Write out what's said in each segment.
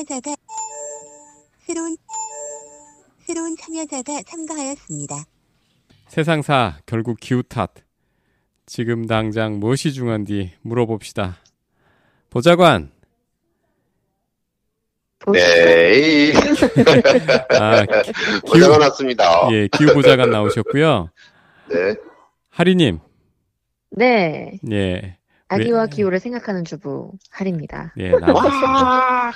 참여자가 새로운 새로운 참여자가 참가하였습니다. 세상사 결국 기후 탓. 지금 당장 무엇이 중요한디 물어봅시다. 보좌관. 네. 아, 보자가 났습니다. 예, 기후 보좌관 나오셨고요. 네. 하리님. 네. 예. 아기와 네. 기후를 생각하는 주부 하리입니다. 예. 와.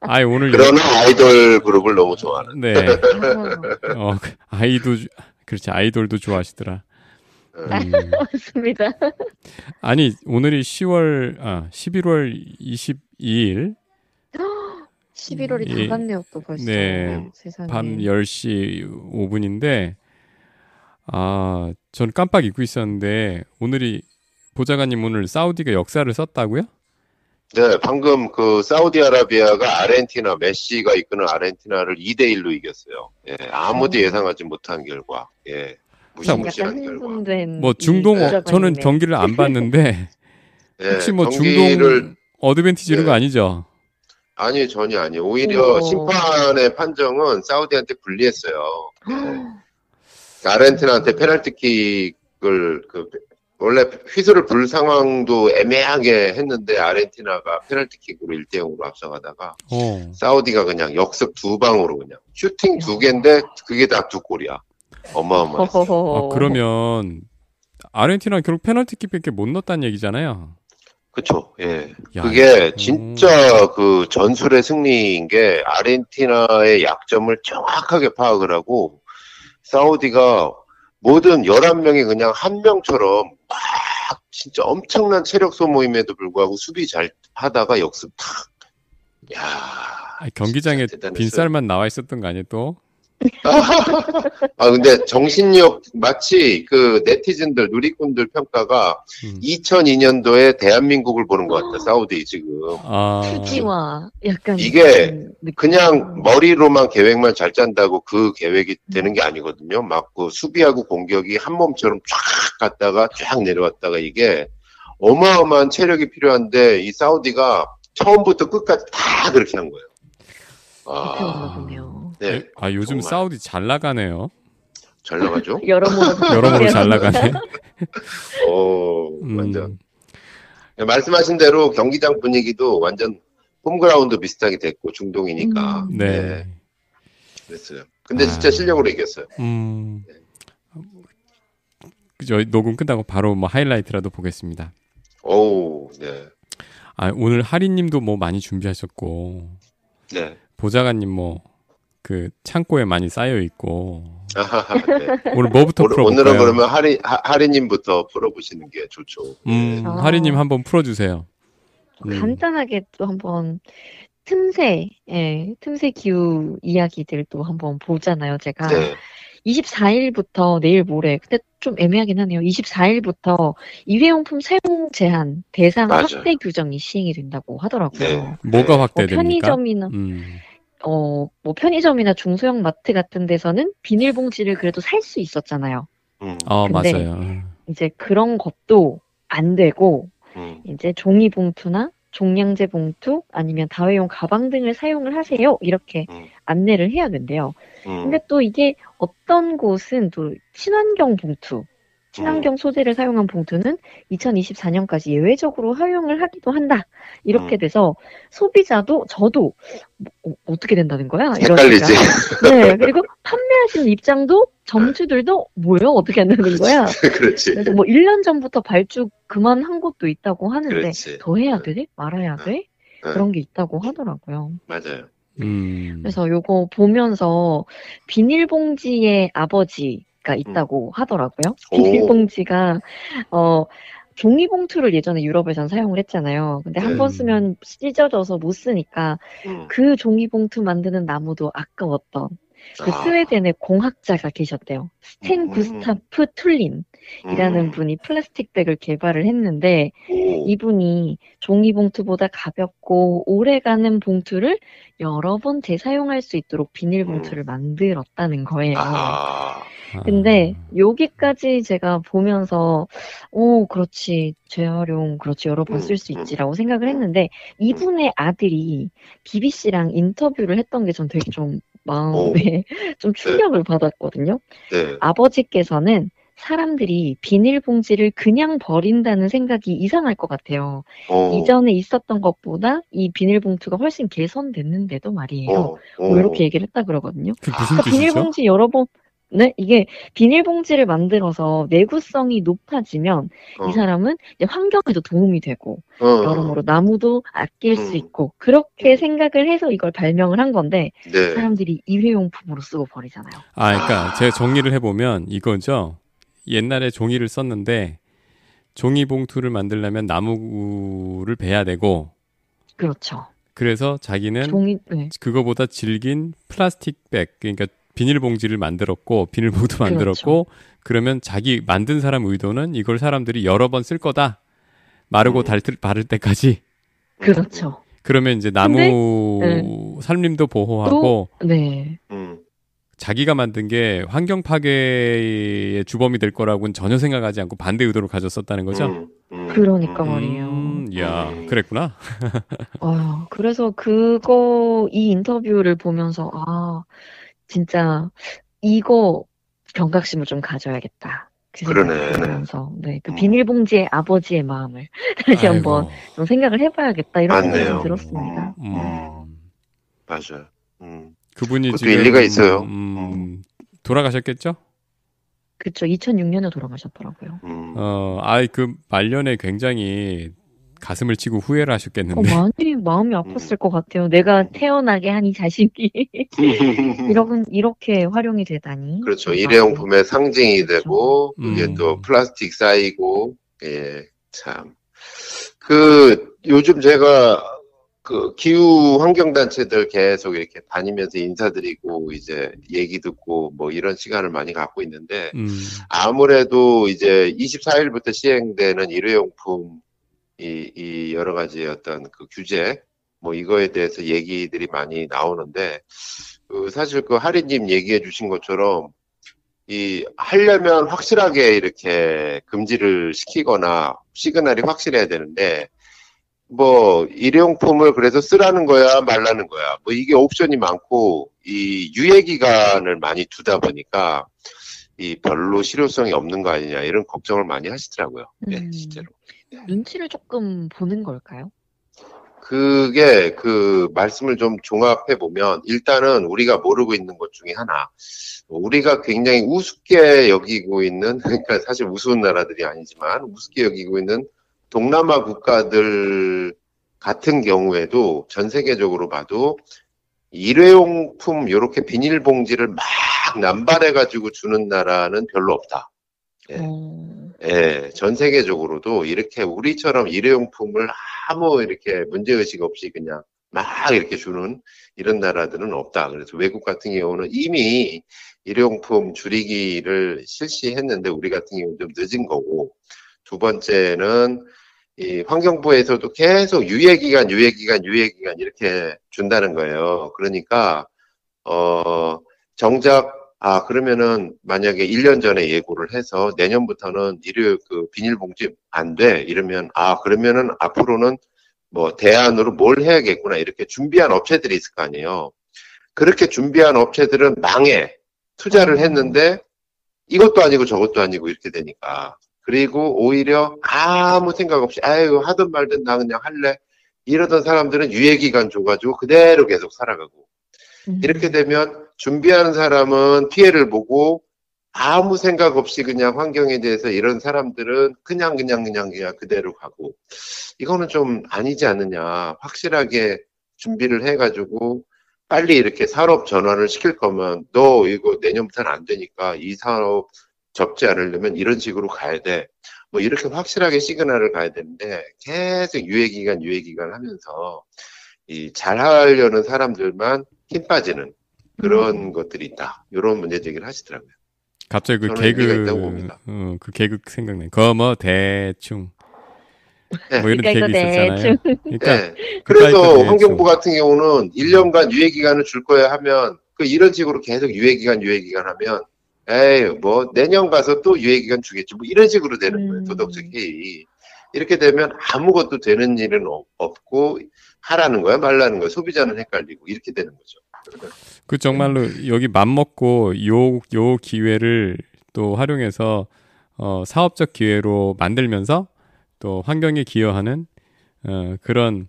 아이 오늘 그러나 아이돌 그룹을 너무 좋아하는. 네. 아, 어, 그 아이도 주- 그렇지 아이돌도 좋아하시더라. 음. 맞습니다. 아니 오늘이 10월 아 11월 22일 11월이 예. 다 갔네요, 또 벌써. 네. 세상에. 밤 10시 5분인데 아 전 깜빡 잊고 있었는데 오늘이 보좌관님 오늘 사우디가 역사를 썼다고요? 네, 방금 그 사우디아라비아가 아르헨티나 메시가 이끄는 아르헨티나를 2대 1로 이겼어요. 예, 아무도 어. 예상하지 못한 결과. 예. 무시무시한 결과. 뭐이 중동 어, 보좌관이네. 저는 경기를 안 봤는데 예, 혹시 뭐 경기를 중동 어드밴티지 이런 거 네. 아니죠? 아니 전혀 아니에요. 오히려 오. 심판의 판정은 사우디한테 불리했어요. 예. 아르헨티나한테 페널티킥을 그 원래 휘슬을 불 상황도 애매하게 했는데 아르헨티나가 페널티킥으로 1대 0으로 앞서가다가 어. 사우디가 그냥 역습 두 방으로 그냥 슈팅 두 개인데 그게 다 두 골이야. 어마어마했어. 허허허. 아, 그러면 아르헨티나 결국 페널티킥밖에 못 넣었다는 얘기잖아요. 그쵸. 예. 야, 그게 진짜 그 전술의 승리인 게 아르헨티나의 약점을 정확하게 파악을 하고 사우디가 모든 11명이 그냥 한 명처럼 막 진짜 엄청난 체력 소모임에도 불구하고 수비 잘 하다가 역습 탁. 야. 아, 경기장에. 빈쌀만 나와 있었던 거 아니에요 또? 아 근데 정신력 마치 그 네티즌들 누리꾼들 평가가 음. 2002년도에 대한민국을 보는 것 같다 사우디 지금 아, 푸지와 약간. 이게. 그냥 머리로만 계획만 잘 짠다고 그 계획이 되는 게 아니거든요. 막그 수비하고 공격이 한 몸처럼 쫙 갔다가 쫙 내려왔다가 이게 어마어마한 체력이 필요한데 이 사우디가 처음부터 끝까지 다 그렇게 한 거예요. 아, 보 네, 아 요즘 정말. 사우디 잘 나가네요. 잘 나가죠. 여러모로. 여러모로 잘 나가네. 어, 음. 완전. 말씀하신 대로 경기장 분위기도 완전 홈그라운드 비슷하게 됐고 중동이니까. 음. 네. 그랬어요. 근데 진짜 아. 실력으로 이겼어요. 음. 저희 녹음 끝나고 바로 뭐 하이라이트라도 보겠습니다. 오우, 네. 아 오늘 하리님도 뭐 많이 준비하셨고 네. 보좌관님 뭐 그 창고에 많이 쌓여 있고 아하하, 네. 오늘 뭐부터 오늘, 풀어 볼까요? 오늘은 그러면 하리, 하, 하리 님부터 풀어 보시는 게 좋죠. 음, 아. 하리 님 한번 풀어 주세요. 음. 간단하게 또 한번 틈새, 예, 틈새 기후 이야기들 또 한번 보잖아요, 제가. 네. 24일부터 내일 모레, 근데 좀 애매하긴 하네요. 24일부터 일회용품 사용 제한 대상 맞아요. 확대 규정이 시행이 된다고 하더라고요. 네. 뭐가 뭐 확대됩니까? 편의점이나 음. 어, 뭐 편의점이나 중소형 마트 같은 데서는 비닐봉지를 그래도 살 수 있었잖아요. 음, 어 맞아요. 이제 그런 것도 안 되고 음, 이제 종이 봉투나 종량제 봉투 아니면 다회용 가방 등을 사용을 하세요. 이렇게 음. 안내를 해야 된대요. 음. 근데 또 이게 어떤 곳은 또 친환경 봉투, 친환경 소재를 사용한 봉투는 2024년까지 예외적으로 허용을 하기도 한다. 이렇게 음. 돼서 소비자도 저도 뭐, 어, 떻게 된다는 거야? 헷갈리지. 이러니까. 네, 그리고 판매하시는 입장도 점주들도 뭐요? 어떻게 한다는 거야? 그렇지. 그래서 뭐 1년 전부터 발주 그만한 곳도 있다고 하는데 그렇지. 더 해야 돼? 말아야 돼? 네. 그런 게 있다고 하더라고요. 맞아요. 음. 그래서 요거 보면서 비닐봉지의 아버지 가 있다고 하더라고요. 오. 비닐봉지가 어 종이봉투를 예전에 유럽에선 사용을 했잖아요. 근데 한 네. 번 쓰면 찢어져서 못 쓰니까 음. 그 종이봉투 만드는 나무도 아까웠던 그 아, 스웨덴의 공학자가 계셨대요. 스텐 음. 구스타프 툴린이라는 음. 분이 플라스틱 백을 개발을 했는데 오. 이분이 종이 봉투보다 가볍고 오래가는 봉투를 여러 번 재사용할 수 있도록 비닐 봉투를 만들었다는 거예요. 아, 근데 아. 여기까지 제가 보면서 오 그렇지 재활용 그렇지 여러 번 음, 쓸수 음. 있지라고 생각을 했는데 이분의 아들이 BBC랑 인터뷰를 했던 게 전 되게 좀 마음에 좀 충격을 받았거든요. 네. 아버지께서는 사람들이 비닐봉지를 그냥 버린다는 생각이 이상할 것 같아요. 어, 이전에 있었던 것보다 이 비닐봉투가 훨씬 개선됐는데도 말이에요. 어, 어. 뭐 이렇게 얘기를 했다 그러거든요. 그 무슨 그러니까 뜻이죠? 비닐봉지 여러 번, 네, 이게 비닐봉지를 만들어서 내구성이 높아지면 어, 이 사람은 이제 환경에도 도움이 되고 어, 여러모로 나무도 아낄 수 음. 있고 그렇게 생각을 해서 이걸 발명을 한 건데 네. 사람들이 일회용품으로 쓰고 버리잖아요. 아, 그러니까 제가 정리를 해보면 이거죠. 옛날에 종이를 썼는데 종이 봉투를 만들려면 나무를 베야 되고 그렇죠. 그래서 자기는 종이, 네. 그거보다 질긴 플라스틱 백 그러니까 비닐봉지를 만들었고 비닐봉투 그렇죠. 만들었고 그러면 자기 만든 사람 의도는 이걸 사람들이 여러 번 쓸 거다 마르고 음. 달, 바를 때까지 그렇죠. 그러면 이제 나무 산림도 보호하고 네. 음, 자기가 만든 게 환경 파괴의 주범이 될 거라고는 전혀 생각하지 않고 반대 의도를 가졌었다는 거죠. 음, 음, 그러니까 음, 말이에요. 음, 야, 음. 그랬구나. 아, 그래서 그거, 이 인터뷰를 보면서, 아, 진짜, 이거 경각심을 좀 가져야겠다. 그 그러네. 들으면서, 네, 그 음. 비닐봉지의 아버지의 마음을 다시 한번 아이고. 좀 생각을 해봐야겠다. 이런 생각이 맞네요. 좀 들었습니다. 음, 맞아요. 음. 그분이 그것도 지금 일리가 있어요. 음, 돌아가셨겠죠? 그쵸, 2006년에 돌아가셨더라고요. 음. 어, 아이 그 말년에 굉장히 가슴을 치고 후회를 어, 하셨겠는데. 많이 마음이 아팠을 것 같아요. 내가 태어나게 한 이 자식이 이런, 이렇게 활용이 되다니. 그렇죠. 좀 일회용품의 상징이 그렇죠. 되고, 그게 음. 또 플라스틱 쌓이고, 예, 참. 그, 요즘 제가 그 기후 환경 단체들 계속 이렇게 다니면서 인사드리고, 이제 얘기 듣고, 뭐 이런 시간을 많이 갖고 있는데, 음, 아무래도 이제 24일부터 시행되는 일회용품, 이, 이 여러 가지 어떤 그 규제, 뭐 이거에 대해서 얘기들이 많이 나오는데, 그 사실 그 하리님 얘기해 주신 것처럼, 이, 하려면 확실하게 이렇게 금지를 시키거나 시그널이 확실해야 되는데, 뭐, 일회용품을 그래서 쓰라는 거야, 말라는 거야. 뭐 이게 옵션이 많고, 이 유예 기간을 많이 두다 보니까, 이 별로 실효성이 없는 거 아니냐, 이런 걱정을 많이 하시더라고요. 네, 음. 실제로. 눈치를 조금 보는 걸까요? 그게 그 말씀을 좀 종합해 보면 일단은 우리가 모르고 있는 것 중에 하나 우리가 굉장히 우습게 여기고 있는 그러니까 사실 우스운 나라들이 아니지만 우습게 여기고 있는 동남아 국가들 같은 경우에도 전 세계적으로 봐도 일회용품 요렇게 비닐봉지를 막 남발해 가지고 주는 나라는 별로 없다. 네. 어, 예, 전 세계적으로도 이렇게 우리처럼 일회용품을 아무 이렇게 문제의식 없이 그냥 막 이렇게 주는 이런 나라들은 없다. 그래서 외국 같은 경우는 이미 일회용품 줄이기를 실시했는데 우리 같은 경우는 좀 늦은 거고 두 번째는 이 환경부에서도 계속 유예기간, 유예기간, 유예기간 이렇게 준다는 거예요. 그러니까, 어, 정작 아, 그러면은 만약에 1년 전에 예고를 해서 내년부터는 일요 그 비닐봉지 안 돼. 이러면 아, 그러면은 앞으로는 뭐 대안으로 뭘 해야겠구나. 이렇게 준비한 업체들이 있을 거 아니에요. 그렇게 준비한 업체들은 망해. 투자를 했는데 이것도 아니고 저것도 아니고 이렇게 되니까. 그리고 오히려 아무 생각 없이 아유, 하든 말든 나 그냥 할래. 이러던 사람들은 유예기간 줘가지고 그대로 계속 살아가고. 음. 이렇게 되면 준비하는 사람은 피해를 보고 아무 생각 없이 그냥 환경에 대해서 이런 사람들은 그냥 그냥 그냥 그냥 그대로 가고 이거는 좀 아니지 않느냐 확실하게 준비를 해가지고 빨리 이렇게 산업 전환을 시킬 거면 너 이거 내년부터는 안 되니까 이 산업 접지 않으려면 이런 식으로 가야 돼. 뭐 이렇게 확실하게 시그널을 가야 되는데 계속 유예기간 유예기간 하면서 이 잘하려는 사람들만 힘 빠지는 그런 음. 것들이 있다. 이런 문제 제기를 하시더라고요. 갑자기 그 개그, 있다고 봅니다. 어, 그 개그 생각나요. 거뭐 대충. 네. 뭐 이런 그러니까 개그 이거 있었잖아요. 대충. 그러니까 네. 그러니까 그래서. 환경부 같은 경우는 1년간 유예 기간을 줄 거야 하면 그 이런 식으로 계속 유예 기간 유예 기간 하면 에이, 뭐, 내년 가서 또 유예 기간 주겠지. 뭐, 이런 식으로 되는 거예요, 음. 도덕적이. 이렇게 되면 아무것도 되는 일은 없- 없고, 하라는 거야, 말라는 거야. 소비자는 헷갈리고, 이렇게 되는 거죠. 그 정말로 여기 맘 먹고 요, 요 기회를 또 활용해서 어, 사업적 기회로 만들면서 또 환경에 기여하는 어, 그런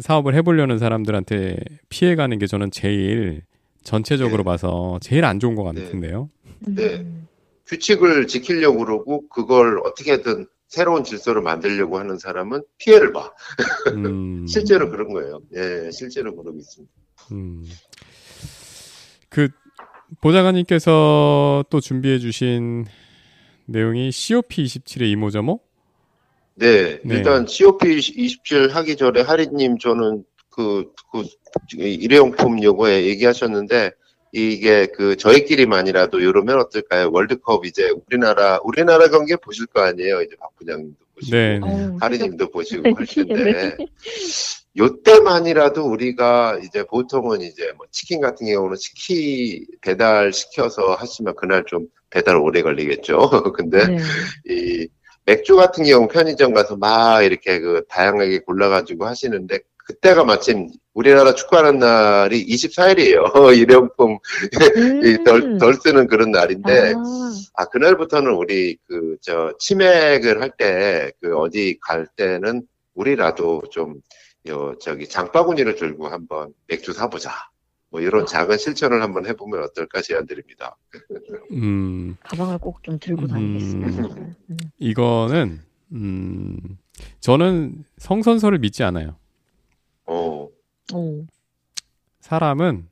사업을 해보려는 사람들한테 피해가는 게 저는 제일 전체적으로 네. 봐서 제일 안 좋은 것 네. 같은데요. 네. 음. 규칙을 지키려고 그러고, 그걸 어떻게든 새로운 질서를 만들려고 하는 사람은 피해를 봐. 음, 실제로 그런 거예요. 예, 실제로 그러고 있습니다. 음. 그 보좌관님께서 또 준비해 주신 내용이 COP27의 이모저모? 네, 네. 일단 COP27 하기 전에 하리님 저는 그, 그 일회용품 요거에 얘기하셨는데 이게 그 저희끼리만이라도 이러면 어떨까요? 월드컵 이제 우리나라 우리나라 경기 보실 거 아니에요? 이제 박 부장님도 보시고 네. 어우, 하리님도 보시고 네, 할 텐데 네. 요때만이라도 우리가 이제 보통은 이제 뭐 치킨 같은 경우는 치킨 배달 시켜서 하시면 그날 좀 배달 오래 걸리겠죠. 근데 네. 이 맥주 같은 경우 편의점 가서 막 이렇게 그 다양하게 골라가지고 하시는데 그때가 마침 우리나라 축구하는 날이 24일이에요. 일회용품 이 덜, 음. 덜 쓰는 그런 날인데 아, 아 그날부터는 우리 그 저 치맥을 할 때 그 어디 갈 때는 우리라도 좀 요, 저기 장바구니를 들고 한번 맥주 사보자. 뭐 이런 작은 실천을 한번 해보면 어떨까 제안드립니다. 음, 가방을 꼭 좀 들고 음. 다니겠습니다. 음. 이거는 음, 저는 성선설을 믿지 않아요. 어, 오. 사람은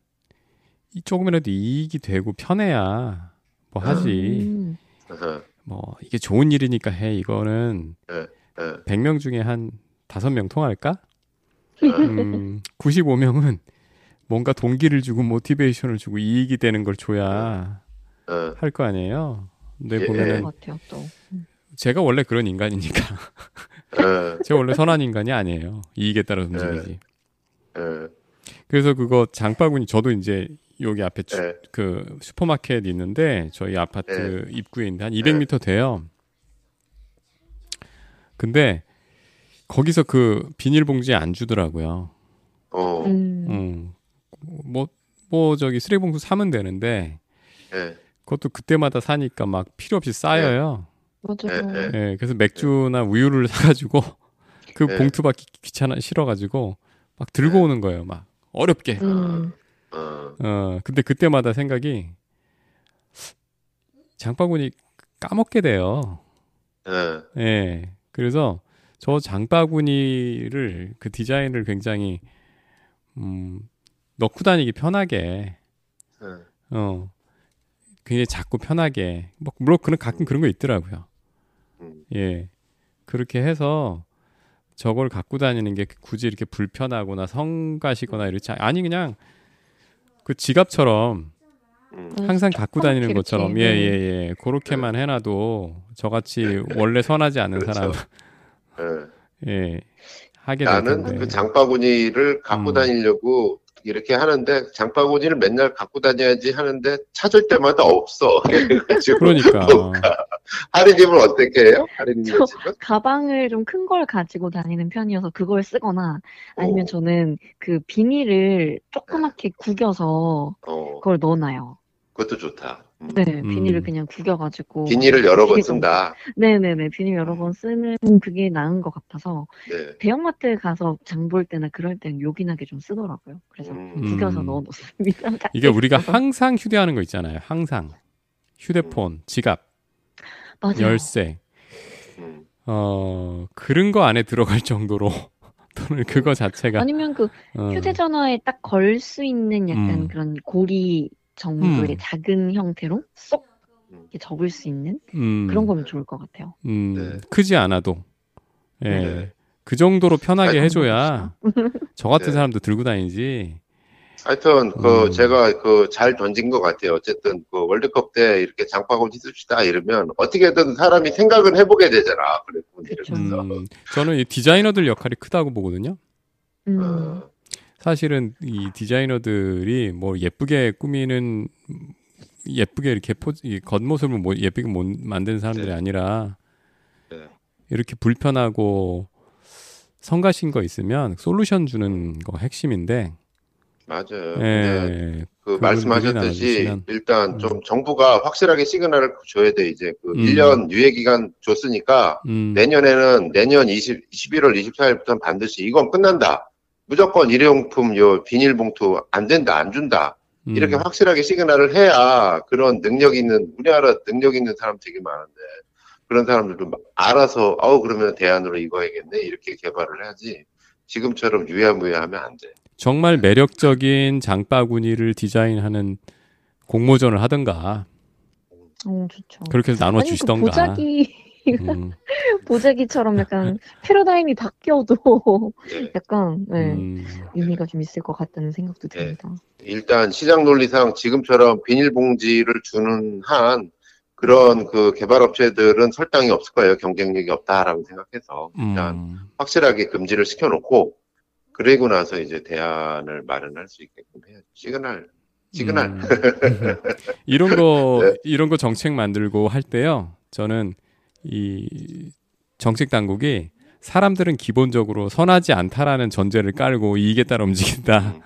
이 조금이라도 이익이 되고 편해야 뭐 하지. 음. 어허, 뭐 이게 좋은 일이니까 해. 이거는 어, 100명 중에 한 5명 통할까? 어, 음, 95명은 뭔가 동기를 주고 모티베이션을 주고 이익이 되는 걸 줘야 어, 할거 아니에요. 근데 예. 보면은 것 같아요 또. 제가 원래 그런 인간이니까 어, 제가 원래 선한 인간이 아니에요. 이익에 따라 움직이지. 어, 그래서 그거 장바구니 저도 이제 여기 앞에 주- 네. 그 슈퍼마켓 있는데 저희 아파트 입구에 있는데 한 네. 200m 돼요. 근데 거기서 그 비닐봉지에 안 주더라고요. 어, 음. 음. 뭐, 뭐, 저기 쓰레기봉투 사면 되는데, 예, 그것도 그때마다 사니까 막 필요 없이 쌓여요. 맞아요. 예, 예, 그래서 맥주나 우유를 사가지고, 그 네. 봉투 받기 귀찮아, 싫어가지고, 막 들고 네. 오는 거예요, 막. 어렵게. 음. 어, 어, 근데 그때마다 생각이, 장바구니 까먹게 돼요. 예, 예. 그래서 저 장바구니를, 그 디자인을 굉장히, 음, 넣고 다니기 편하게, 예, 어, 굉장히 작고 편하게, 뭐, 물론 그런 가끔 그런 거 있더라고요. 음, 예. 그렇게 해서 저걸 갖고 다니는 게 굳이 이렇게 불편하거나 성가시거나 이렇지 않, 아니, 그냥 그 지갑처럼 음, 항상 갖고 조그맣게 다니는 것처럼, 예, 이렇게, 예, 네. 예. 그렇게만 해놔도 저같이 원래 선하지 않는 사람, 그렇죠. 예. 예. 하게 될 나는. 그 장바구니를 갖고 음. 다니려고 이렇게 하는데 장바구니를 맨날 갖고 다녀야지 하는데 찾을 때마다 없어. 그러니까. 하리님은 어떻게 해요? 집은? 가방을 좀 큰 걸 가지고 다니는 편이어서 그걸 쓰거나 아니면 오. 저는 그 비닐을 조그맣게 구겨서 어, 그걸 넣어놔요. 그것도 좋다. 음. 네, 음. 비닐을 그냥 구겨가지고. 비닐을 여러 번 쓴다. 네네네, 비닐 여러 번 쓰는 그게 나은 것 같아서 네. 대형마트 가서 장 볼 때나 그럴 땐 요긴하게 좀 쓰더라고요. 그래서 음. 구겨서 음. 넣어놓습니다. 이게 우리가. 항상 휴대하는 거 있잖아요. 항상. 휴대폰, 지갑, 맞아요. 열쇠. 음. 어, 그런 거 안에 들어갈 정도로 또는 그거 자체가 아니면 그 어, 휴대전화에 딱 걸 수 있는 약간 음. 그런 고리 정도의 음. 작은 형태로 쏙 음. 이렇게 접을 수 있는 음, 그런 거면 좋을 것 같아요. 음, 네. 크지 않아도 예. 네. 그 정도로 편하게 해줘야 저 같은 네. 사람도 들고 다니지. 하여튼 그 음. 제가 그 잘 던진 것 같아요. 어쨌든 그 월드컵 때 이렇게 장바구니 씁시다 이러면 어떻게든 사람이 생각을 해보게 되잖아. 그래서 음, 저는 이 디자이너들 역할이 크다고 보거든요. 음. 어, 사실은 이 디자이너들이 뭐 예쁘게 꾸미는 예쁘게 이렇게 포, 이 겉모습을 뭐 예쁘게 못 만드는 사람들이 네. 아니라 네. 이렇게 불편하고 성가신 거 있으면 솔루션 주는 거 핵심인데 맞아요. 예, 그 말씀하셨듯이 일단 좀 정부가 확실하게 시그널을 줘야 돼 이제 그 음. 1년 유예 기간 줬으니까 음, 내년에는 내년 20, 11월 24일부터는 반드시 이건 끝난다. 무조건 일회용품 요 비닐봉투 안 된다 안 준다 음, 이렇게 확실하게 시그널을 해야 그런 능력 있는 우리나라 능력 있는 사람 되게 많은데 그런 사람들도 막 알아서 어우 그러면 대안으로 이거 해야겠네 이렇게 개발을 해야지 지금처럼 유야무야하면 안 돼. 정말 매력적인 장바구니를 디자인하는 공모전을 하든가 어, 좋죠. 그렇게 해서 나눠 그 주시던가. 보자기, 음, 보자기처럼 약간 패러다임이 바뀌어도 네. 약간, 네, 음, 의미가 좀 있을 것 같다는 생각도 네. 듭니다. 일단 시장 논리상 지금처럼 비닐봉지를 주는 한 그런 그 개발업체들은 설 땅이 없을 거예요. 경쟁력이 없다라고 생각해서 일단 음. 확실하게 금지를 시켜놓고 그리고 나서 이제 대안을 마련할 수 있게끔 해야죠. 시그널, 시그널. 음. 이런 거 네. 이런 거 정책 만들고 할 때요. 저는 이 정책 당국이 사람들은 기본적으로 선하지 않다라는 전제를 깔고 이익에 따라 움직인다라는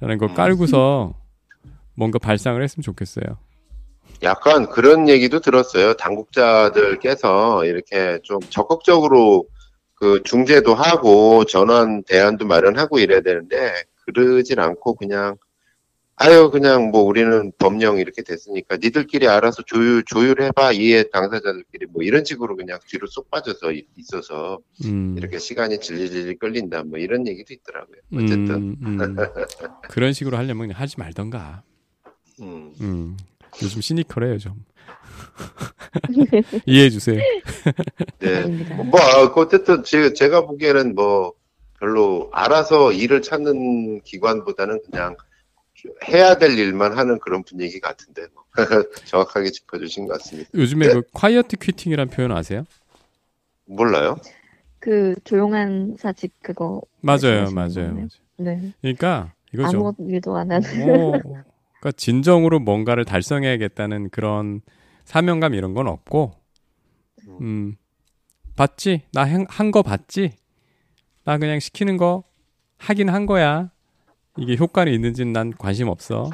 음. 거 깔고서 뭔가 발상을 했으면 좋겠어요. 약간 그런 얘기도 들었어요. 당국자들께서 이렇게 좀 적극적으로 그 중재도 하고 전환 대안도 마련하고 이래야 되는데 그러질 않고 그냥 아유 그냥 뭐 우리는 법령 이렇게 됐으니까 니들끼리 알아서 조율 조율해봐 이해 당사자들끼리 뭐 이런 식으로 그냥 뒤로 쏙 빠져서 이- 있어서 음, 이렇게 시간이 질질질 끌린다 뭐 이런 얘기도 있더라고요. 어쨌든 음, 음. 그런 식으로 하려면 그냥 하지 말던가. 음. 음, 요즘 시니컬해요 좀. 이해해 주세요. 네. 뭐, 아, 그 어쨌든 제, 제가 보기에는 뭐 별로 알아서 일을 찾는 기관보다는 그냥 해야 될 일만 하는 그런 분위기 같은데 뭐. 정확하게 짚어주신 것 같습니다. 요즘에 네. 그 콰이어티 퀴팅이라는 표현 아세요? 몰라요? 그 조용한 사직 그거 맞아요, 맞아요. 맞아요. 네. 그러니까 이거죠. 아무 일도 안 하는 뭐, 그러니까 진정으로 뭔가를 달성해야겠다는 그런 사명감 이런 건 없고, 음, 봤지? 나 한 거 봤지? 나 그냥 시키는 거 하긴 한 거야. 이게 효과는 있는지는 난 관심 없어.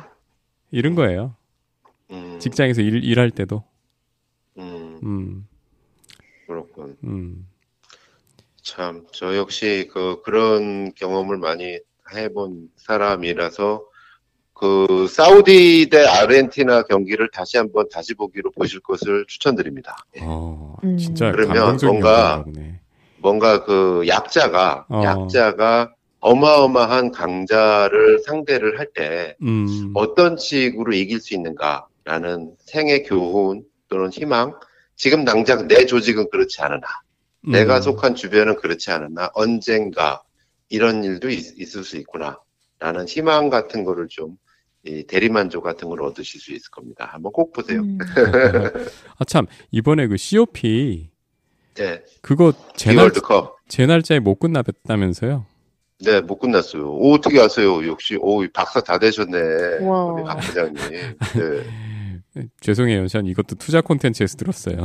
이런 거예요. 음, 직장에서 일, 일할 때도. 음, 음, 그렇군. 음, 참, 저 역시 그, 그런 경험을 많이 해본 사람이라서 그, 사우디 대 아르헨티나 경기를 다시 한번 다시 보기로 보실 것을 추천드립니다. 어, 음. 진짜 그러면 뭔가. 뭔가 그 약자가, 어. 약자가 어마어마한 강자를 상대를 할때 음, 어떤 식으로 이길 수 있는가라는 생애 교훈 또는 희망, 지금 당장 내 조직은 그렇지 않으나, 음, 내가 속한 주변은 그렇지 않으나, 언젠가 이런 일도 있, 을수 있구나. 라는 희망 같은 거를 좀, 이 대리만족 같은 걸 얻으실 수 있을 겁니다. 한번 꼭 보세요. 음. 아, 참, 이번에 그 COP, 네. 그거 제, 날, 월드컵. 제 날짜에 못 끝났다면서요? 네, 못 끝났어요. 오, 어떻게 아세요? 역시, 오, 박사 다 되셨네. 우리 박 부장님. 네. 죄송해요. 전 이것도 투자 콘텐츠에서 들었어요.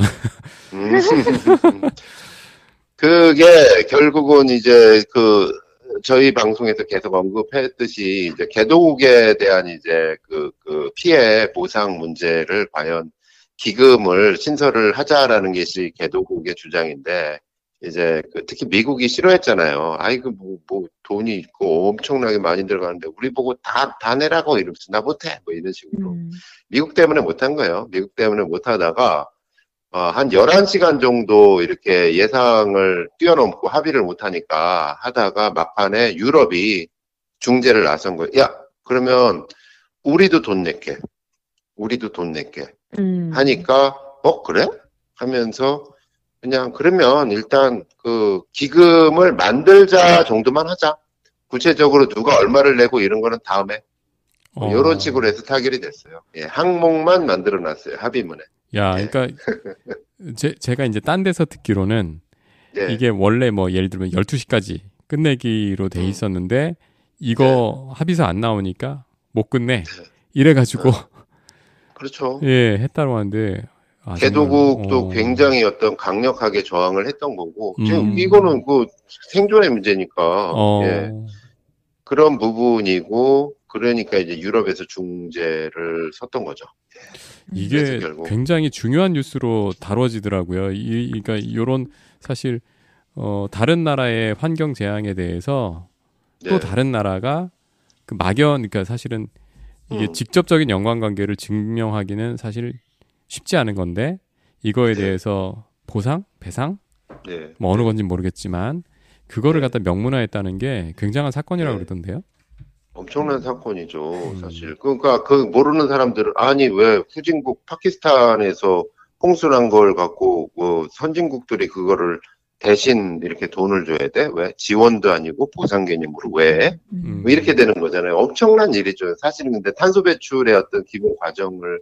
음. 그게 결국은 이제 그 저희 방송에서 계속 언급했듯이 이제 개도국에 대한 이제 그, 그 피해 보상 문제를 과연 기금을 신설을 하자라는 것이 개도국의 주장인데 이제 그 특히 미국이 싫어했잖아요. 아이고 뭐, 뭐 돈이 있고 엄청나게 많이 들어가는데 우리 보고 다 다 내라고 이러면서 나 못해 뭐 이런 식으로 음. 미국 때문에 못한 거예요. 미국 때문에 못하다가 어, 한 11시간 정도 이렇게 예상을 뛰어넘고 합의를 못하니까 하다가 막판에 유럽이 중재를 나선 거예요. 야, 그러면 우리도 돈 낼게. 우리도 돈 낼게. 음. 하니까 어, 그래? 하면서 그냥 그러면 일단 그 기금을 만들자 정도만 하자. 구체적으로 누가 얼마를 내고 이런 거는 다음에 어. 이런 식으로 해서 타결이 됐어요. 예, 항목만 만들어 놨어요. 합의문에. 야, 네. 그러니까 제, 제가 이제 딴 데서 듣기로는 네. 이게 원래 뭐 예를 들면 12시까지 끝내기로 돼 음. 있었는데 이거 합의서 안 나오니까 못 끝내. 네. 이래 가지고 그렇죠. 예, 했다고 하는데 아, 개도국도 어. 굉장히 어떤 강력하게 저항을 했던 거고 음. 지금 이거는 그 생존의 문제니까 어, 예. 그런 부분이고 그러니까 이제 유럽에서 중재를 섰던 거죠. 이게. 굉장히 중요한 뉴스로 다뤄지더라고요. 이, 그러니까 이런 사실 어, 다른 나라의 환경 재앙에 대해서 또 네. 다른 나라가 그 막연, 그러니까 사실은 이게 음. 직접적인 연관 관계를 증명하기는 사실 쉽지 않은 건데 이거에 네. 대해서 보상, 배상, 네. 뭐 어느 건지 모르겠지만 그거를 네. 갖다 명문화했다는 게 굉장한 사건이라고 네. 그러던데요. 엄청난 사건이죠, 음. 사실. 그러니까 그 모르는 사람들은 아니 왜 후진국 파키스탄에서 홍수난 걸 갖고 뭐 선진국들이 그거를 대신 이렇게 돈을 줘야 돼? 왜 지원도 아니고 보상 개념으로 왜? 음. 뭐 이렇게 되는 거잖아요. 엄청난 일이죠. 사실은 근데 탄소 배출의 어떤 기본 과정을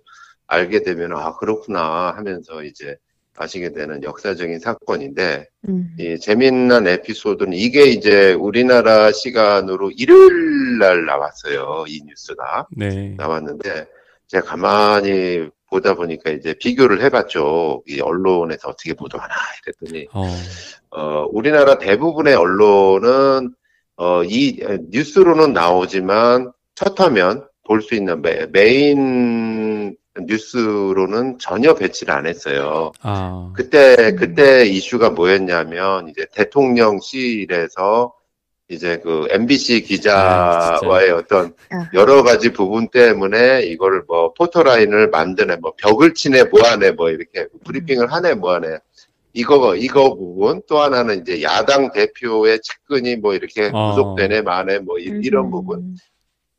알게 되면 아 그렇구나 하면서 이제 아시게 되는 역사적인 사건인데 음. 이 재미난 에피소드는 이게 이제 우리나라 시간으로 일요일 날 나왔어요. 이 뉴스가 네. 나왔는데 제가 가만히 보다 보니까 이제 비교를 해봤죠. 이 언론에서 어떻게 보도하나 이랬더니 어, 어, 우리나라 대부분의 언론은 어, 이 에, 뉴스로는 나오지만 첫 화면 볼 수 있는 메, 메인 뉴스로는 전혀 배치를 안 했어요. 아, 그때 음. 그때 이슈가 뭐였냐면 이제 대통령실에서 이제 그 MBC 아, 기자와의 어떤 아. 여러 가지 부분 때문에 이거를 뭐 포토라인을 만드네, 뭐 벽을 치네, 뭐하네, 뭐 이렇게 브리핑을 하네, 뭐하네. 이거 이거 부분 또 하나는 이제 야당 대표의 측근이 뭐 이렇게 어. 구속되네, 마네, 뭐 이, 이런 음. 부분.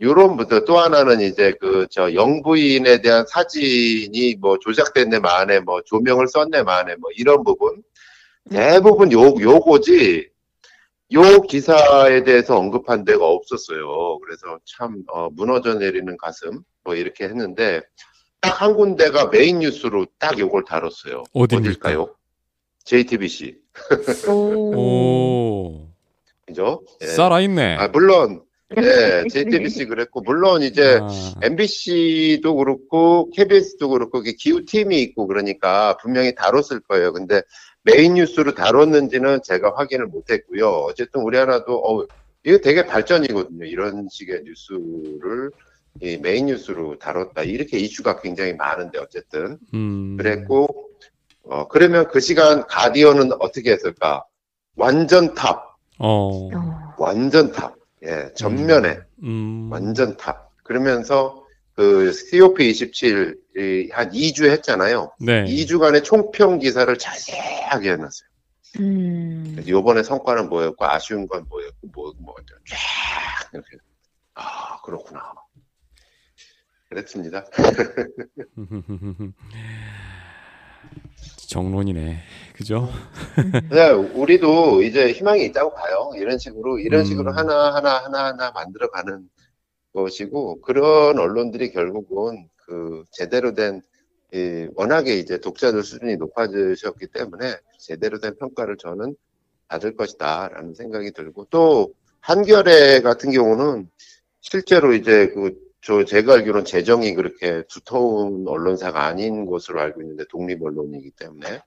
요런 부분 또 하나는 이제 그 저 영부인에 대한 사진이 뭐 조작됐네 마네 뭐 조명을 썼네 마네 뭐 이런 부분 대부분 요 요거지 요 기사에 대해서 언급한 데가 없었어요. 그래서 참 어, 무너져 내리는 가슴 뭐 이렇게 했는데 딱 한 군데가 메인 뉴스로 딱 요걸 다뤘어요. 어디입니까? 어딜까요? JTBC 오. 오, 그죠? 예. 살아있네. 아 물론 예, JTBC 그랬고 물론 이제 아, MBC도 그렇고 KBS도 그렇고 기후 팀이 있고 그러니까 분명히 다뤘을 거예요. 근데 메인 뉴스로 다뤘는지는 제가 확인을 못했고요. 어쨌든 우리 하나도 어 이거 되게 발전이거든요. 이런 식의 뉴스를 이 메인 뉴스로 다뤘다. 이렇게 이슈가 굉장히 많은데 어쨌든 음, 그랬고 어 그러면 그 시간 가디언은 어떻게 했을까? 완전 탑, 어, 어. 완전 탑, 예 전면에. 음, 완전 탑. 그러면서 그 COP27 한 2주 했잖아요. 네. 2주간의 총평 기사를 자세하게 해놨어요. 음. 요번에 성과는 뭐였고 아쉬운 건 뭐였고 뭐 뭐였죠. 쫙 이렇게 아 그렇구나. 그랬습니다. 정론이네. 그죠? 네, 우리도 이제 희망이 있다고 봐요. 이런 식으로 이런 음. 식으로 하나 하나 하나 하나 만들어가는 것이고 그런 언론들이 결국은 그 제대로 된 이, 워낙에 이제 독자들 수준이 높아지셨기 때문에 제대로 된 평가를 저는 받을 것이다 라는 생각이 들고 또 한겨레 같은 경우는 실제로 이제 그 저 제가 알기로는 재정이 그렇게 두터운 언론사가 아닌 것으로 알고 있는데 독립 언론이기 때문에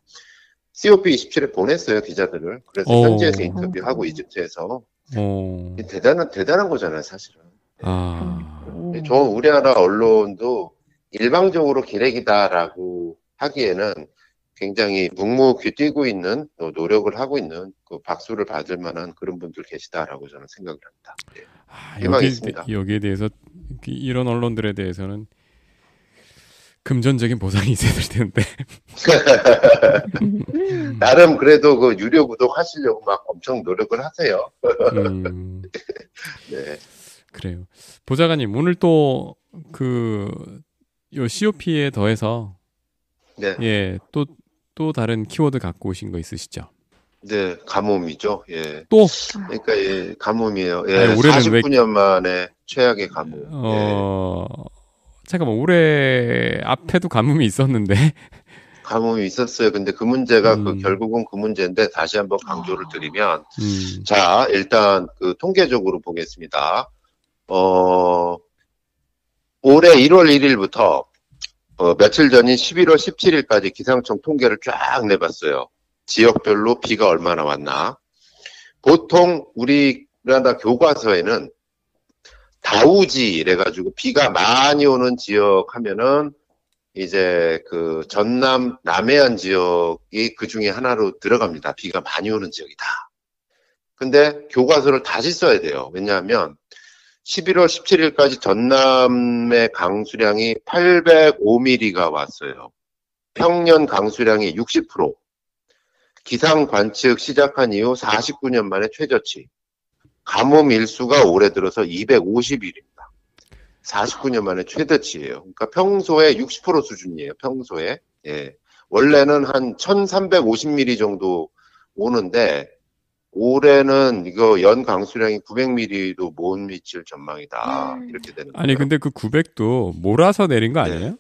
COP27에 보냈어요 기자들을 그래서 오. 현지에서 인터뷰하고 이집트에서 어, 대단한 대단한 거잖아요 사실은. 아, 음. 저 우리나라 언론도 일방적으로 기레기다라고 하기에는 굉장히 묵묵히 뛰고 있는 또 노력을 하고 있는 그 박수를 받을 만한 그런 분들 계시다라고 저는 생각을 합니다. 예. 아, 여기. 여기에 대해서 그 이런 언론들에 대해서는 금전적인 보상이 있어야 될 텐데. 음. 나름 그래도 그 유료 구독 하시려고 막 엄청 노력을 하세요. 음, 네. 그래요. 보좌관님 오늘 또 그 요 COP에 더해서 네. 예, 또 또 다른 키워드 갖고 오신 거 있으시죠? 네, 가뭄이죠. 예. 또 그러니까 예, 가뭄이에요. 예. 아니, 올해는 왜- 49년 만에 최악의 가뭄. 예. 어, 잠깐만 올해 앞에도 가뭄이 있었는데. 가뭄이 있었어요. 근데 그 문제가 그 음. 결국은 그 문제인데 다시 한번 강조를 드리면 음, 자, 일단 그 통계적으로 보겠습니다. 어, 올해 1월 1일부터 어, 며칠 전인 11월 17일까지 기상청 통계를 쫙 내봤어요. 지역별로 비가 얼마나 왔나. 보통 우리나라 교과서에는 다우지 이래가지고 비가 많이 오는 지역 하면은 이제 그 전남 남해안 지역이 그 중에 하나로 들어갑니다. 비가 많이 오는 지역이다. 근데 교과서를 다시 써야 돼요. 왜냐하면 11월 17일까지 전남의 강수량이 805mm가 왔어요. 평년 강수량이 60%. 기상 관측 시작한 이후 49년 만에 최저치. 가뭄 일수가 올해 들어서 250일입니다. 49년 만에 최대치예요. 그러니까 평소에 60% 수준이에요. 평소에. 예. 원래는 한 1350mm 정도 오는데 올해는 이거 연 강수량이 900mm도 못 미칠 전망이다. 음. 이렇게 되는 거예요. 아니 근데 그 900도 몰아서 내린 거 네. 아니에요?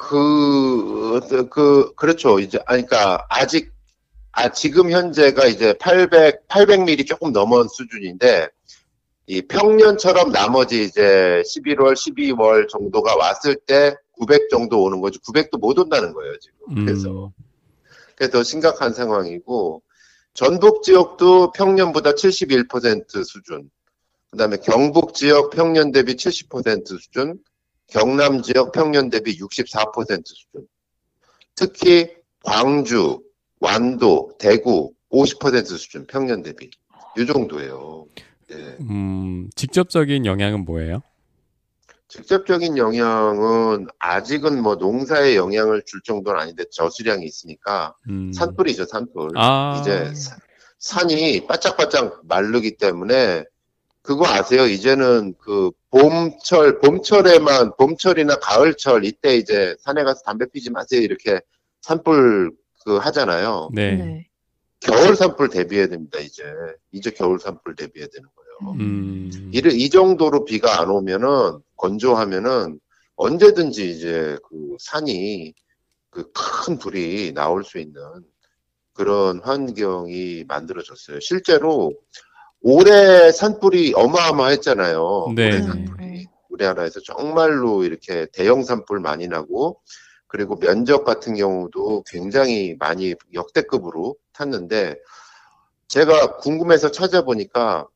그, 그, 그렇죠. 이제, 아니, 그러니까, 아직, 아, 지금 현재가 이제 800, 800mm 조금 넘은 수준인데, 이 평년처럼 나머지 이제 11월, 12월 정도가 왔을 때 900 정도 오는 거지, 900도 못 온다는 거예요, 지금. 그래서. 음, 그게 더 심각한 상황이고, 전북 지역도 평년보다 71% 수준, 그 다음에 경북 지역 평년 대비 70% 수준, 경남 지역 평년 대비 64% 수준. 특히 광주, 완도, 대구 50% 수준 평년 대비. 이 정도예요. 예. 음, 직접적인 영향은 뭐예요? 직접적인 영향은 아직은 뭐 농사에 영향을 줄 정도는 아닌데 저수량이 있으니까 음. 산불이죠, 산불. 아, 이제 사- 산이 바짝바짝 마르기 때문에 그거 아세요? 이제는 그 봄철, 봄철에만 봄철이나 가을철 이때 이제 산에 가서 담배 피지 마세요 이렇게 산불 그 하잖아요. 네. 네. 겨울 산불 대비해야 됩니다. 이제 이제 겨울 산불 대비해야 되는 거예요. 음. 이, 이 정도로 비가 안 오면은 건조하면은 언제든지 이제 그 산이 그 큰 불이 나올 수 있는 그런 환경이 만들어졌어요. 실제로 올해 산불이 어마어마했잖아요. 네. 올해 산불이 우리나라에서 정말로 이렇게 대형 산불 많이 나고 그리고 면적 같은 경우도 굉장히 많이 역대급으로 탔는데 제가 궁금해서 찾아보니까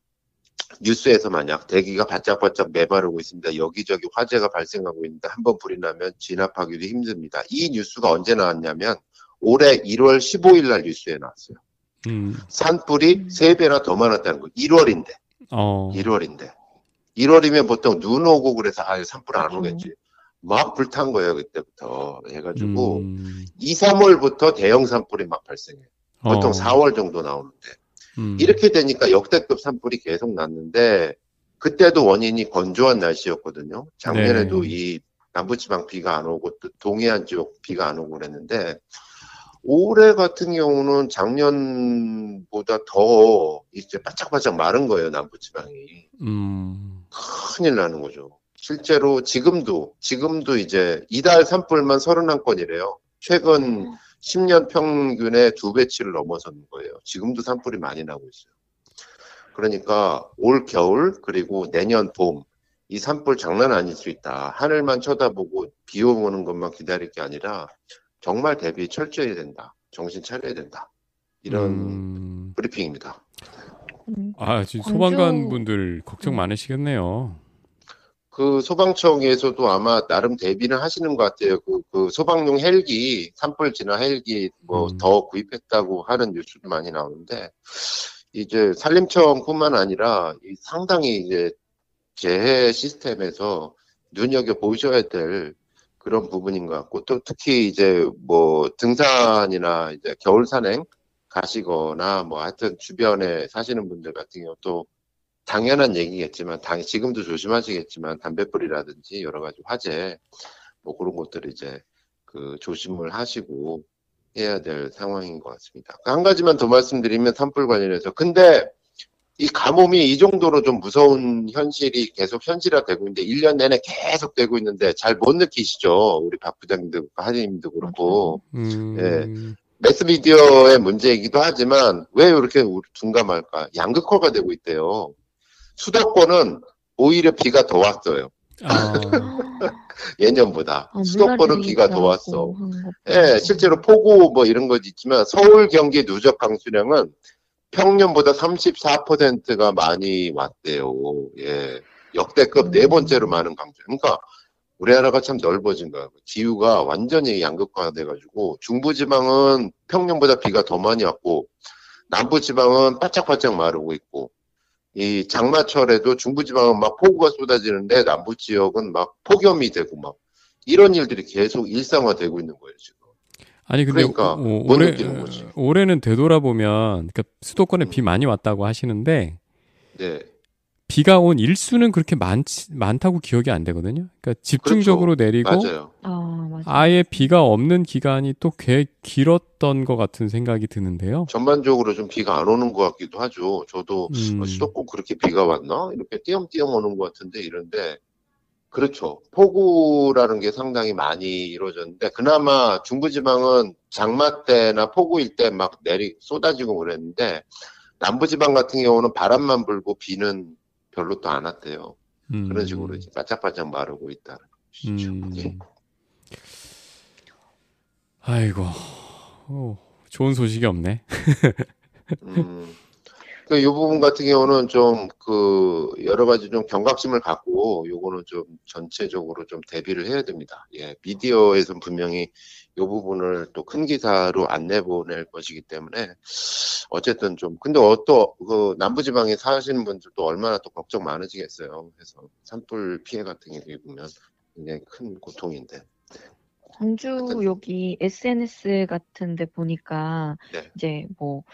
뉴스에서 만약 대기가 바짝바짝 메바르고 있습니다. 여기저기 화재가 발생하고 있는데 한 번 불이 나면 진압하기도 힘듭니다. 이 뉴스가 언제 나왔냐면 올해 1월 15일 날 뉴스에 나왔어요. 음. 산불이 세배나더 많았다는 거. 1월인데. 어. 1월인데. 1월이면 보통 눈 오고 그래서 아, 산불 안 맞아요. 오겠지. 막 불탄 거예요, 그때부터. 해가지고 음. 2, 3월부터 대형 산불이 막 발생해요. 보통 어. 4월 정도 나오는데. 음. 이렇게 되니까 역대급 산불이 계속 났는데 그때도 원인이 건조한 날씨였거든요. 작년에도 네. 이 남부지방 비가 안 오고 또 동해안 지역 비가 안 오고 그랬는데 올해 같은 경우는 작년보다 더 이제 바짝바짝 마른 거예요 남부지방이 음. 큰일 나는 거죠. 실제로 지금도 지금도 이제 이달 산불만 31건이래요. 최근 10년 평균의 두 배치를 넘어서는 거예요. 지금도 산불이 많이 나고 있어요. 그러니까 올 겨울 그리고 내년 봄 이 산불 장난 아닐 수 있다. 하늘만 쳐다보고 비 오는 것만 기다릴 게 아니라 정말 대비 철저해야 된다. 정신 차려야 된다. 이런 음. 브리핑입니다. 음. 아, 지금 광주- 소방관 분들 걱정 음. 많으시겠네요. 그 소방청에서도 아마 나름 대비는 하시는 것 같아요. 그, 그 소방용 헬기, 산불 진화 헬기 뭐 음. 더 구입했다고 하는 뉴스도 많이 나오는데 이제 산림청뿐만 아니라 이 상당히 이제 재해 시스템에서 눈여겨 보셔야 될 그런 부분인 것 같고 또 특히 이제 뭐 등산이나 이제 겨울 산행 가시거나 뭐 하여튼 주변에 사시는 분들 같은 경우 또 당연한 얘기겠지만 당, 지금도 조심하시겠지만 담배불이라든지 여러 가지 화재 뭐 그런 것들을 이제 그 조심을 하시고 해야 될 상황인 것 같습니다. 한 가지만 더 말씀드리면 산불 관련해서 근데 이 가뭄이 이 정도로 좀 무서운 현실이 계속 현실화되고 있는데 1년 내내 계속 되고 있는데 잘 못 느끼시죠? 우리 박 부장님도 하진님도 그렇고 음. 예. 매스미디어의 문제이기도 하지만 왜 이렇게 둔감할까? 양극화가 되고 있대요. 수도권은 오히려 비가 더 왔어요. 아, 예년보다. 아, 수도권은 비가 더 왔어. 예. 실제로 폭우 뭐 이런 거 있지만 서울 경기 누적 강수량은 평년보다 34%가 많이 왔대요. 예. 역대급 네 음. 번째로 많은 강수. 그러니까 우리나라가 참 넓어진 거야. 기후가 완전히 양극화돼가지고 중부지방은 평년보다 비가 더 많이 왔고 남부지방은 바짝바짝 마르고 있고 이 장마철에도 중부지방은 막 폭우가 쏟아지는데 남부 지역은 막 폭염이 되고 막 이런 일들이 계속 일상화되고 있는 거예요 지금. 아니 근데 그러니까 오- 못 올해 느끼는 거지. 올해는 되돌아보면 그러니까 수도권에 음. 비 많이 왔다고 하시는데 네. 비가 온 일수는 그렇게 많지 많다고 기억이 안 되거든요. 그러니까 집중적으로 내리고 맞아요. 아. 아예 비가 없는 기간이 또 꽤 길었던 것 같은 생각이 드는데요. 전반적으로 좀 비가 안 오는 것 같기도 하죠. 저도 음, 어, 수도권 그렇게 비가 왔나? 이렇게 띄엄띄엄 오는 것 같은데 이런데 그렇죠. 폭우라는 게 상당히 많이 이루어졌는데 그나마 중부지방은 장마 때나 폭우일 때 막 내리 쏟아지고 그랬는데 남부지방 같은 경우는 바람만 불고 비는 별로 또 안 왔대요. 음, 그런 식으로 이제 바짝바짝 마르고 있다는 것이죠. 음. 예. 아이고 어, 좋은 소식이 없네. 음, 그, 요 부분 같은 경우는 좀, 그, 여러 가지 좀 경각심을 갖고, 요거는 좀 전체적으로 좀 대비를 해야 됩니다. 예, 미디어에서는 분명히 요 부분을 또 큰 기사로 안 내 보낼 것이기 때문에, 어쨌든 좀, 근데 어또, 그, 남부지방에 사시는 분들도 얼마나 또 걱정 많으시겠어요. 그래서 산불 피해 같은 게 입으면 굉장히 큰 고통인데. 광주 여기 SNS 같은데 보니까 네. 이제 뭐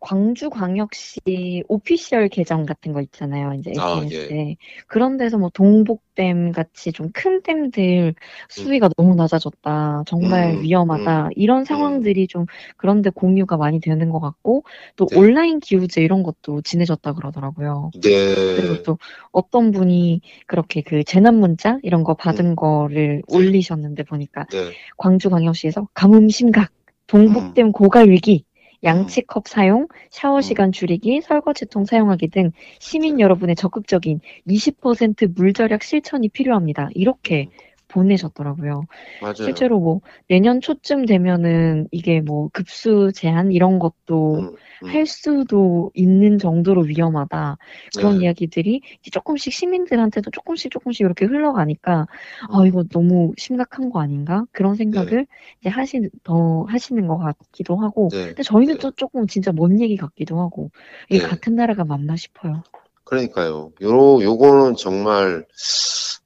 광주광역시 오피셜 계정 같은 거 있잖아요. 이제 아, SNS에. 그런 데서 뭐 동복댐 같이 좀 큰 댐들 수위가 너무 낮아졌다. 정말 음, 위험하다. 이런 상황들이 좀 그런데 공유가 많이 되는 것 같고 또 네. 온라인 기후제 이런 것도 진해졌다 그러더라고요. 그리고 네. 또 어떤 분이 그렇게 그 재난 문자 이런 거 음. 받은 거를 올리셨는데 보니까 네. 광주광역시에서 가뭄 심각, 음. 동북댐 고갈 위기, 양치컵 사용, 샤워 시간 줄이기, 설거지통 사용하기 등 시민 여러분의 적극적인 20% 물 절약 실천이 필요합니다. 이렇게 보내셨더라고요. 맞아요. 실제로 뭐 내년 초쯤 되면은 이게 뭐 급수 제한 이런 것도 음, 음. 할 수도 있는 정도로 위험하다. 그런 네. 이야기들이 이제 조금씩 시민들한테도 조금씩 조금씩 이렇게 흘러가니까 아 음. 이거 너무 심각한 거 아닌가 그런 생각을 이제 하시 더 하시는 것 같기도 하고. 네. 근데 저희는 네. 또 조금 진짜 먼 얘기 같기도 하고 이게 네. 같은 나라가 맞나 싶어요. 그러니까요. 요, 요거는 정말,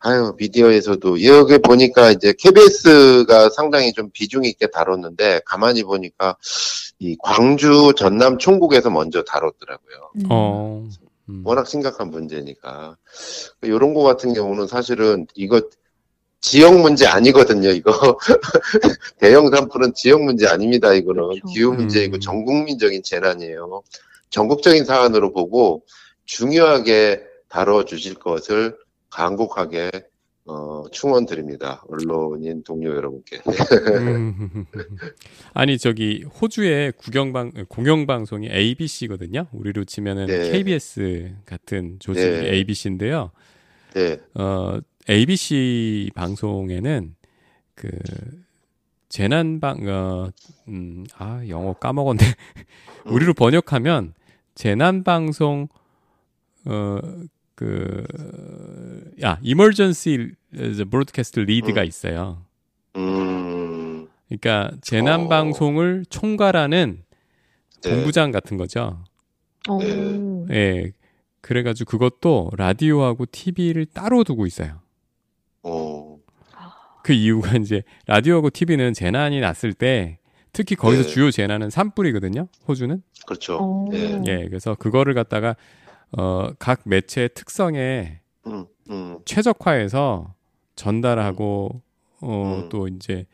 아유, 미디어에서도, 여기 보니까 이제 KBS가 상당히 좀 비중 있게 다뤘는데, 가만히 보니까, 이 광주 전남 총국에서 먼저 다뤘더라고요. 음. 어, 음. 워낙 심각한 문제니까. 요런 거 같은 경우는 사실은 이거, 지역 문제 아니거든요, 이거. 대형 산불은 지역 문제 아닙니다, 이거는. 그렇죠. 기후 문제이고 음. 전 국민적인 재난이에요. 전국적인 사안으로 보고 중요하게 다뤄주실 것을 간곡하게 어, 충원드립니다. 언론인 동료 여러분께. 음. 아니 저기 호주의 국영방 공영방송이 ABC거든요. 우리로 치면은 네. KBS 같은 조직이 네. ABC인데요. 네, 어 ABC 방송에는 그 재난방 어 음 아 영어 까먹었네. 음. 우리로 번역하면 재난방송 어, 어그야 이머전시 브로드캐스트 리드가 음. 있어요. 음, 그러니까 재난 방송을 총괄하는 네. 본부장 같은 거죠. 어. 네. 예. 그래가지고 그것도 라디오하고 TV를 따로 두고 있어요. 어, 그 이유가 이제 라디오하고 TV는 재난이 났을 때 특히 거기서 네. 주요 재난은 산불이거든요. 호주는. 그렇죠. 어. 네. 예. 그래서 그거를 갖다가 어, 각 매체의 특성에 음, 음, 최적화해서 전달하고 어, 음. 또 이제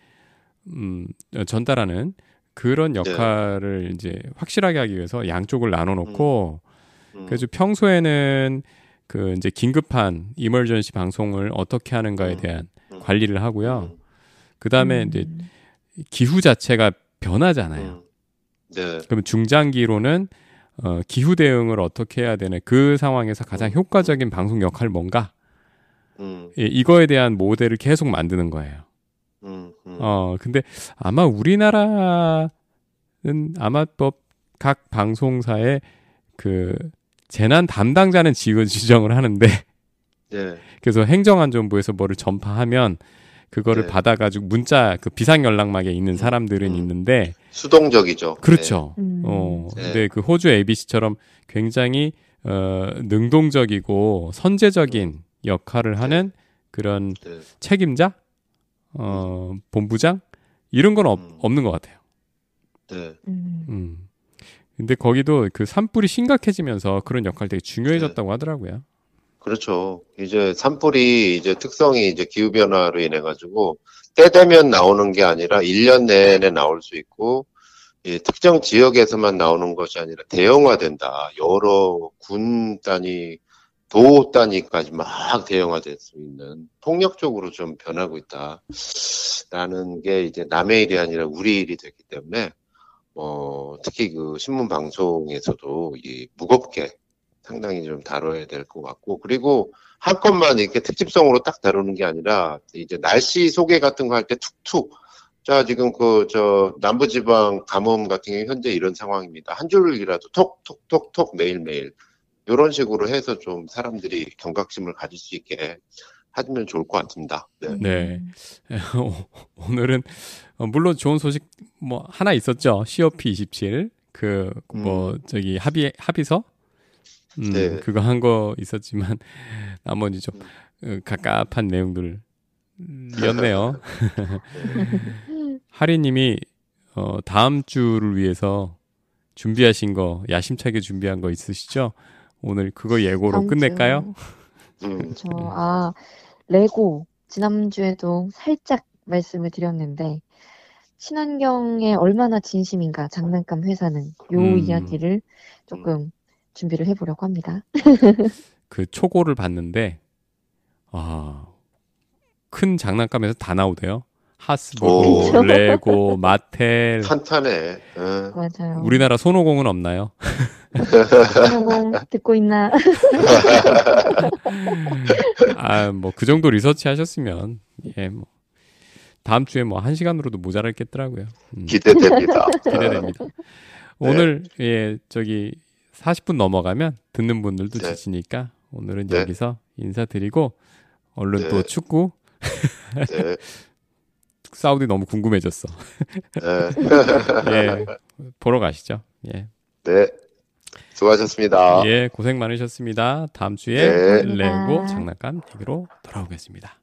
음, 어, 전달하는 그런 네. 역할을 이제 확실하게 하기 위해서 양쪽을 나눠 놓고 음. 그래서 평소에는 그 이제 긴급한 이멀전시 방송을 어떻게 하는가에 음. 대한 음. 관리를 하고요. 음, 그다음에 음. 이제 기후 자체가 변하잖아요. 음. 네, 그러면 중장기로는 어, 기후 대응을 어떻게 해야 되는 그 상황에서 가장 음. 효과적인 방송 역할 뭔가 음, 예, 이거에 대한 모델을 계속 만드는 거예요. 음, 음. 어, 근데 아마 우리나라는 아마 뭐각 방송사의 그 재난 담당자는 지금 지정을 하는데 네. 그래서 행정안전부에서 뭐를 전파하면 그거를 네. 받아가지고 문자 그 비상 연락망에 있는 사람들은 음. 있는데 수동적이죠. 그렇죠. 음. 어, 네. 근데 그 호주 ABC처럼 굉장히 어, 능동적이고 선제적인 역할을 하는 그런 네. 네. 책임자, 어, 본부장 이런 건 없, 음. 없는 것 같아요. 네. 음. 음. 근데 거기도 그 산불이 심각해지면서 그런 역할 되게 중요해졌다고 하더라고요. 그렇죠. 이제 산불이 이제 특성이 이제 기후 변화로 인해 가지고 때 되면 나오는 게 아니라 1년 내내 나올 수 있고 이 특정 지역에서만 나오는 것이 아니라 대형화된다. 여러 군 단위, 도 단위까지 막 대형화될 수 있는 폭력적으로 좀 변하고 있다. 라는 게 이제 남의 일이 아니라 우리 일이 됐기 때문에 어, 특히 그 신문 방송에서도 이 무겁게 상당히 좀 다뤄야 될 것 같고 그리고 한 건만 이렇게 특집성으로 딱 다루는 게 아니라 이제 날씨 소개 같은 거 할 때 툭툭 자 지금 그 저 남부지방 가뭄 같은 경우 현재 이런 상황입니다 한 줄이라도 톡톡톡톡 매일매일 이런 식으로 해서 좀 사람들이 경각심을 가질 수 있게 하면 좋을 것 같습니다. 네. 네. 오늘은 어, 물론 좋은 소식 뭐 하나 있었죠. COP 27. 그 뭐 저기 합의 합의서 음, 네. 그거 한 거 있었지만 나머지 좀 어, 갑갑한 내용들이었네요. 하리님이 어, 다음 주를 위해서 준비하신 거 야심차게 준비한 거 있으시죠? 오늘 그거 예고로 끝낼까요? 주. 음, 저, 아, 레고. 지난주에도 살짝 말씀을 드렸는데, 친환경에 얼마나 진심인가, 장난감 회사는. 요 음. 이야기를 조금 준비를 해보려고 합니다. 그 초고를 봤는데 아, 큰 장난감에서 다 나오대요. 하스보르, 오. 레고, 마텔. 탄탄해. 어. 맞아요. 우리나라 손오공은 없나요? 성공 듣고 있나? 아, 뭐 그 정도 리서치 하셨으면 예, 뭐 다음 주에 뭐 한 시간으로도 모자랄겠더라고요. 음, 기대됩니다. 기대됩니다. 오늘 예, 저기 40분 넘어가면 듣는 분들도 네. 지치니까 오늘은 네. 여기서 인사드리고 얼른 네. 또 축구 네. 사우디 너무 궁금해졌어. 네. 예, 보러 가시죠. 예, 네. 수고하셨습니다. 예, 고생 많으셨습니다. 다음 주에 네. 레고 장난감 얘기로 돌아오겠습니다.